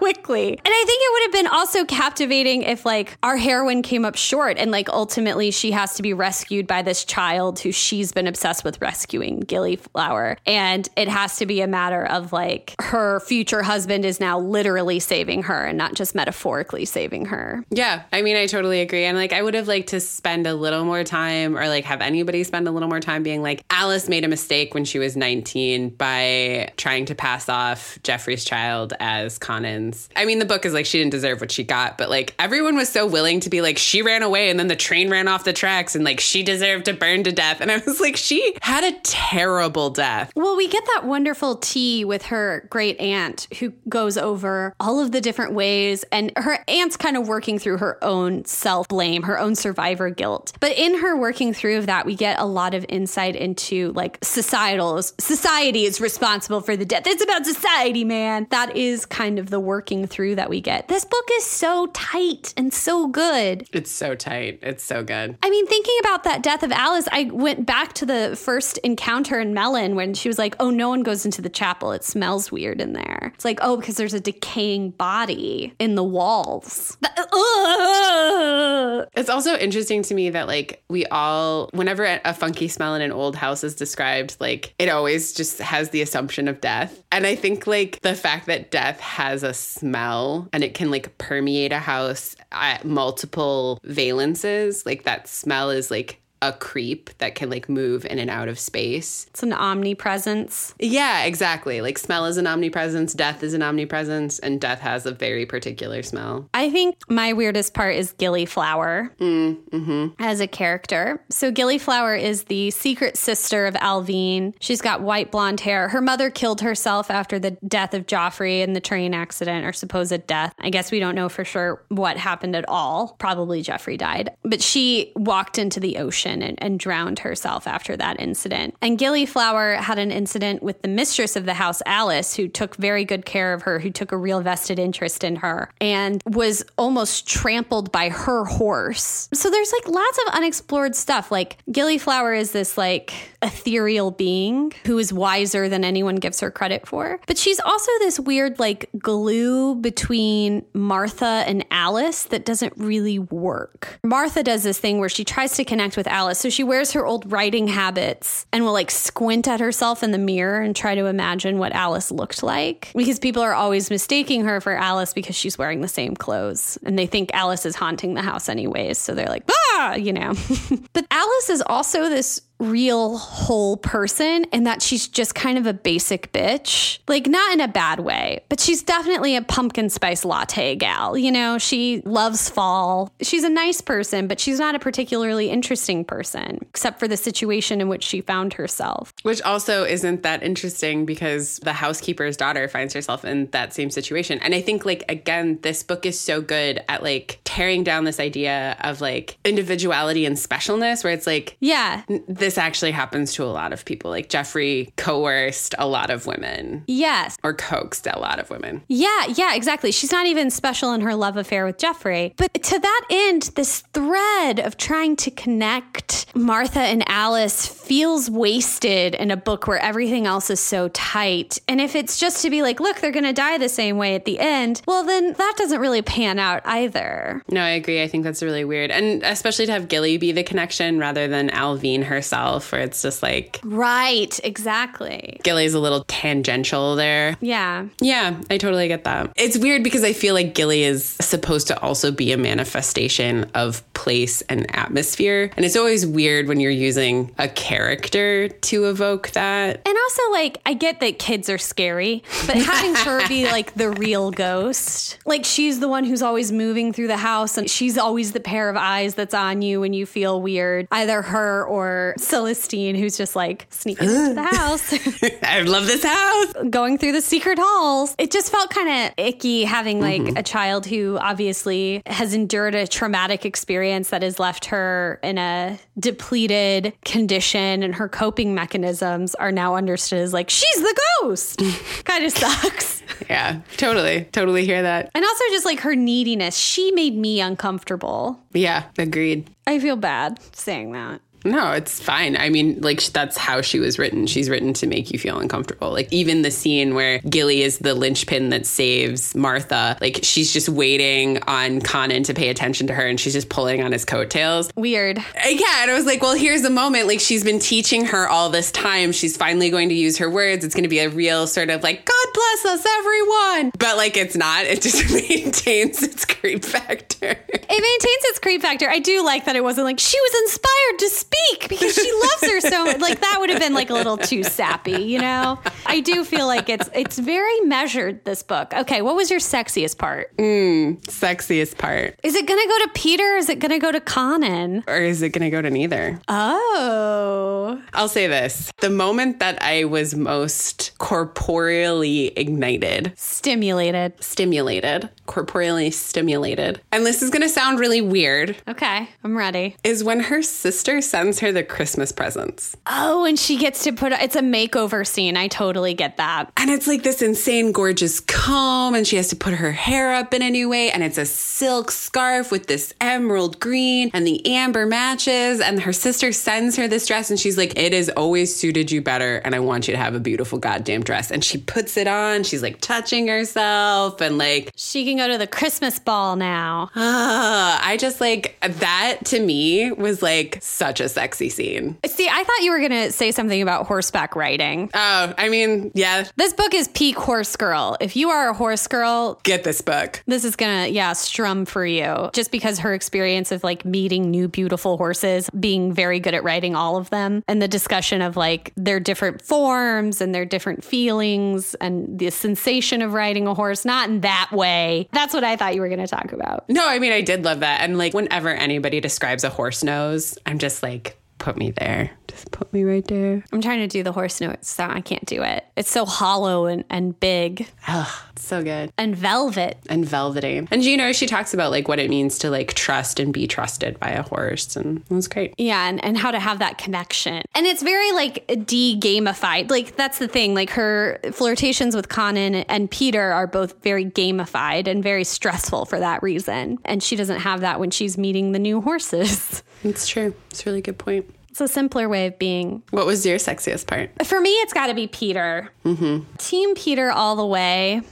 S1: quickly. And I think it would have been also captivating if like our heroine came up short and like ultimately she has to be rescued by this child who she's been obsessed with rescuing, Gillyflower. And it has to be a matter of like her future husband is now literally saving her and not just metaphorically saving her.
S2: Yeah, I mean, I totally agree. And like, I would have liked to spend a little more time or like have anybody spend a little more time being like, Alice made a mistake when she was 19 by trying to pass off Jeffrey's child as Connan's. I mean, the book is like, she didn't deserve what she got, but like, everyone was so willing to be like, she ran away and then the train ran off the tracks and like, she deserved to burn to death. And I was like, she had a terrible death.
S1: Well, we get that wonderful tea with her great aunt who goes over all of the different ways, and her aunt's kind of working through her own self blame, her own survivor guilt. But in her working through of that, we get a lot of insight into like societal society is responsible for the death. It's about society, man. That is kind of the working through that we get. This book is so tight and so good.
S2: It's so tight. It's so good.
S1: I mean, thinking about that death of Alice, I went back to the first encounter in Mellyn when she was like, oh, no one goes into the chapel. It smells weird in there. It's like, oh, because there's a decaying body in the walls. Ugh.
S2: It's also interesting to me that like we all whenever a funky smell in an old house is described, like it always just has the assumption of death. And I think like the fact that death has a smell and it can like permeate a house at multiple valences, like that smell is like a creep that can like move in and out of space.
S1: It's an omnipresence.
S2: Yeah, exactly. Like smell is an omnipresence, death is an omnipresence, and death has a very particular smell.
S1: I think my weirdest part is Gillyflower mm, mm-hmm. as a character. So Gillyflower is the secret sister of Alvean. She's got white blonde hair. Her mother killed herself after the death of Joffrey in the train accident or supposed death. I guess we don't know for sure what happened at all. Probably Jeffrey died. But she walked into the ocean ocean and, and drowned herself after that incident. And Gillyflower had an incident with the mistress of the house, Alice, who took very good care of her, who took a real vested interest in her, and was almost trampled by her horse. So there's like lots of unexplored stuff. Like Gillyflower is this like ethereal being who is wiser than anyone gives her credit for. But she's also this weird like glue between Martha and Alice that doesn't really work. Martha does this thing where she tries to connect with Alice. So she wears her old writing habits and will like squint at herself in the mirror and try to imagine what Alice looked like because people are always mistaking her for Alice because she's wearing the same clothes and they think Alice is haunting the house anyways. So they're like, ah, you know. but Alice is also this real whole person and that she's just kind of a basic bitch. Like, not in a bad way, but she's definitely a pumpkin spice latte gal. You know, she loves fall. She's a nice person, but she's not a particularly interesting person, except for the situation in which she found herself.
S2: Which also isn't that interesting because the housekeeper's daughter finds herself in that same situation. And I think, like, again, this book is so good at like tearing down this idea of like individuality and specialness, where it's like,
S1: Yeah.
S2: this actually happens to a lot of people. Like Jeffrey coerced a lot of women
S1: Yes.
S2: or coaxed a lot of women.
S1: Yeah, yeah, exactly. She's not even special in her love affair with Jeffrey. But to that end, this thread of trying to connect Martha and Alice feels wasted in a book where everything else is so tight. And if it's just to be like, look, they're going to die the same way at the end, well, then that doesn't really pan out either.
S2: No, I agree. I think that's really weird. And especially to have Gilly be the connection rather than Alvean herself, where it's just like
S1: Right, exactly.
S2: Gilly's a little tangential there.
S1: Yeah.
S2: Yeah, I totally get that. It's weird because I feel like Gilly is supposed to also be a manifestation of place and atmosphere. And it's always weird when you're using a character to evoke that.
S1: And also, like, I get that kids are scary, but having her be like the real ghost, like, she's the one who's always moving through the house and she's always the pair of eyes that's on you when you feel weird. Either her or Celestine, who's just like sneaking into the house,
S2: I love this house.
S1: going through the secret halls. It just felt kind of icky having like mm-hmm. a child who obviously has endured a traumatic experience that has left her in a depleted condition and her coping mechanisms are now understood as like she's the ghost. kind of sucks.
S2: Yeah, totally. Totally hear that.
S1: And also just like her neediness, she made me uncomfortable.
S2: Yeah, agreed.
S1: I feel bad saying that.
S2: No, it's fine. I mean, like that's how she was written. She's written to make you feel uncomfortable. Like even the scene where Gilly is the linchpin that saves Martha, like she's just waiting on Connan to pay attention to her and she's just pulling on his coattails.
S1: Weird.
S2: Uh, yeah, and I was like, well, here's the moment. Like she's been teaching her all this time. She's finally going to use her words. It's going to be a real sort of like, God bless us, everyone. But like it's not. It just maintains its creep factor.
S1: It maintains its creep factor. I do like that it wasn't like she was inspired to speak because she loves her so much. Like that would have been like a little too sappy, you know? I do feel like it's it's very measured, this book. Okay, what was your sexiest part?
S2: Mm, Sexiest part.
S1: Is it gonna go to Peter or is it gonna go to Connan?
S2: Or is it going to go to neither?
S1: Oh.
S2: I'll say this the moment that I was most corporeally ignited,
S1: Stimulated.
S2: stimulated, corporeally stimulated, and this is going to sound really weird,
S1: Okay, I'm ready.
S2: is when her sister sends her the Christmas presents.
S1: Oh, and she gets to put it's a makeover scene. I totally get that.
S2: And it's like this insane, gorgeous comb, and she has to put her hair up in a new way. And it's a silk scarf with this emerald green, and the amber matches. And her sister sends her this dress, and she's like, It has always suited you better, and I want you to have a beautiful goddamn dress. And she puts it on, she's like touching herself, and like,
S1: She can go to the Christmas ball now.
S2: ah, I just like that to me was like such a sexy scene.
S1: See, I thought you were going to say something about horseback riding.
S2: Oh, I mean, yeah,
S1: This book is peak horse girl. If you are a horse girl,
S2: get this book.
S1: this is gonna, yeah, strum for you. Just because her experience of like meeting new beautiful horses, being very good at riding all of them, and the discussion of like their different forms and their different feelings and the sensation of riding a horse, not in that way. That's what I thought you were gonna talk about.
S2: No, I mean, I did love that. And like, whenever anybody describes a horse nose, I'm just like, put me there. Just put me right there.
S1: I'm trying to do the horse notes so I can't do it. It's so hollow and, and big
S2: Oh, so good.
S1: and velvet.
S2: And velvety. And you know, she talks about like what it means to like trust and be trusted by a horse. And was great.
S1: Yeah, and, and how to have that connection. And it's very like de gamified. Like, that's the thing. Like, her flirtations with Connan and Peter are both very gamified and very stressful for that reason. And she doesn't have that when she's meeting the new horses.
S2: It's true. It's a really good point.
S1: It's a simpler way of being.
S2: What was your sexiest part?
S1: For me, it's got to be Peter. Mm-hmm. Team Peter all the way.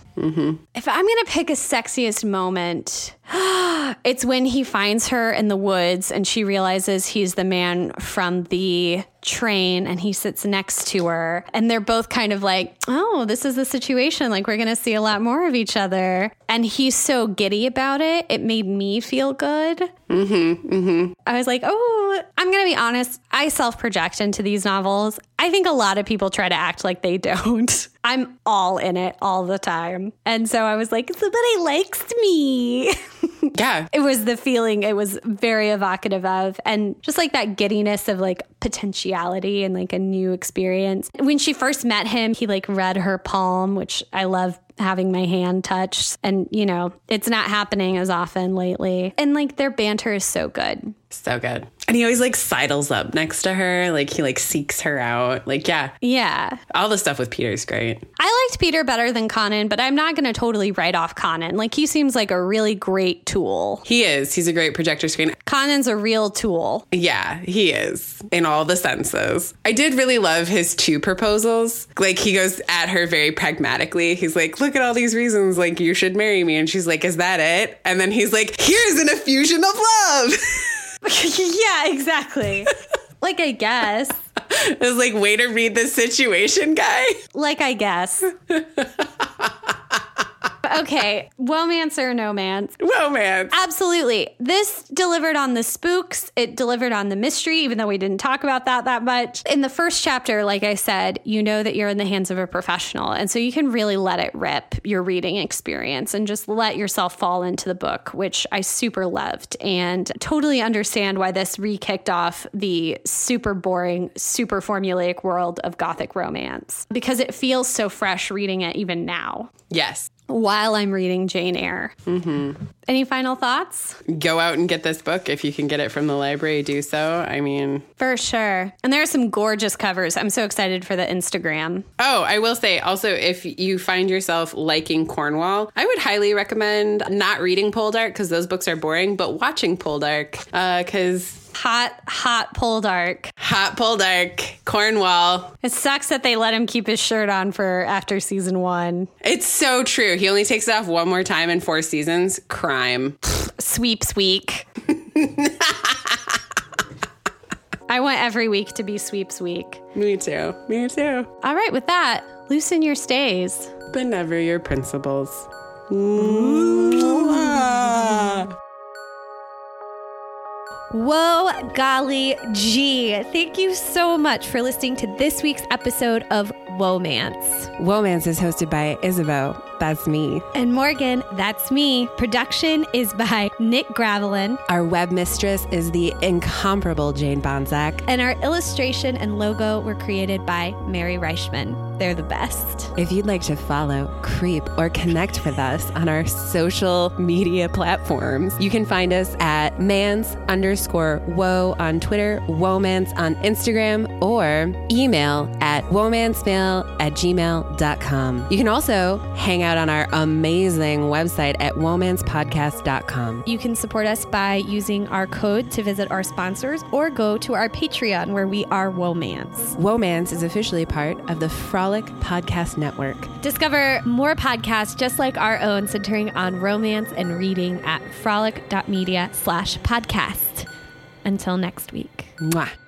S1: If I'm going to pick a sexiest moment, it's when he finds her in the woods and she realizes he's the man from the train and he sits next to her. And they're both kind of like, oh, this is the situation. Like, we're going to see a lot more of each other. And he's so giddy about it. It made me feel good. I was like, oh, I'm going to be honest. I self project into these novels. I think a lot of people try to act like they don't. I'm all in it all the time. And so I was like, somebody likes me.
S2: Yeah.
S1: it was the feeling it was very evocative of. And just like that giddiness of like potentiality and like a new experience. When she first met him, he like read her palm, which I love having my hand touched. And, you know, it's not happening as often lately. And like their banter is so good.
S2: So good. And he always like sidles up next to her. Like he like seeks her out. Like, yeah.
S1: Yeah.
S2: All the stuff with Peter's great.
S1: I liked Peter better than Connan, but I'm not going to totally write off Connan. Like he seems like a really great tool.
S2: He is. He's a great projector screen.
S1: Connan's a real tool.
S2: Yeah, he is in all the senses. I did really love his two proposals. Like he goes at her very pragmatically. He's like, "Look at all these reasons like you should marry me." And she's like, "Is that it?" And then he's like, "Here's an effusion of love."
S1: yeah, exactly. like I guess.
S2: it was like, "Way to read the situation, guy."
S1: Like I guess. okay, romance or no man's.
S2: Romance.
S1: Absolutely. This delivered on the spooks. It delivered on the mystery, even though we didn't talk about that that much. In the first chapter, like I said, you know that you're in the hands of a professional. And so you can really let it rip your reading experience and just let yourself fall into the book, which I super loved and totally understand why this re kicked off the super boring, super formulaic world of Gothic romance because it feels so fresh reading it even now
S2: Yes.
S1: While I'm reading Jane Eyre. Mm-hmm. Any final thoughts?
S2: Go out and get this book if you can get it from the library. Do so. I mean,
S1: For sure. And there are some gorgeous covers. I'm so excited for the Instagram.
S2: Oh, I will say also, if you find yourself liking Cornwall, I would highly recommend not reading Poldark because those books are boring, but watching Poldark uh, because
S1: Hot, hot Poldark.
S2: hot Poldark, Cornwall.
S1: It sucks that they let him keep his shirt on for after season one.
S2: It's so true. He only takes it off one more time in four seasons. Crime.
S1: Sweeps week. I want every week to be sweeps week.
S2: Me too. Me too.
S1: All right, with that, loosen your stays.
S2: But never your principles.
S1: Whoa, golly gee. Thank you so much for listening to this week's episode of Womance.
S5: Womance is hosted by Isabeau. That's me.
S1: And Morgan, that's me. Production is by Nick Gravelin,
S5: Our web mistress is the incomparable Jane Bonzak.
S1: and our illustration and logo were created by Mary Reichman. They're the best.
S5: If you'd like to follow, creep, or connect with us on our social media platforms, you can find us at mans underscore woe on Twitter, womance on Instagram, or email at womancemail at gmail.com. You can also hang out on our amazing website at womancepodcast.com.
S1: You can support us by using our code to visit our sponsors or go to our Patreon where we are Womance.
S5: Womance is officially part of the Frolic Podcast Network.
S1: Discover more podcasts just like our own centering on romance and reading at frolic.media slash podcast. Until next week.
S5: Mwah.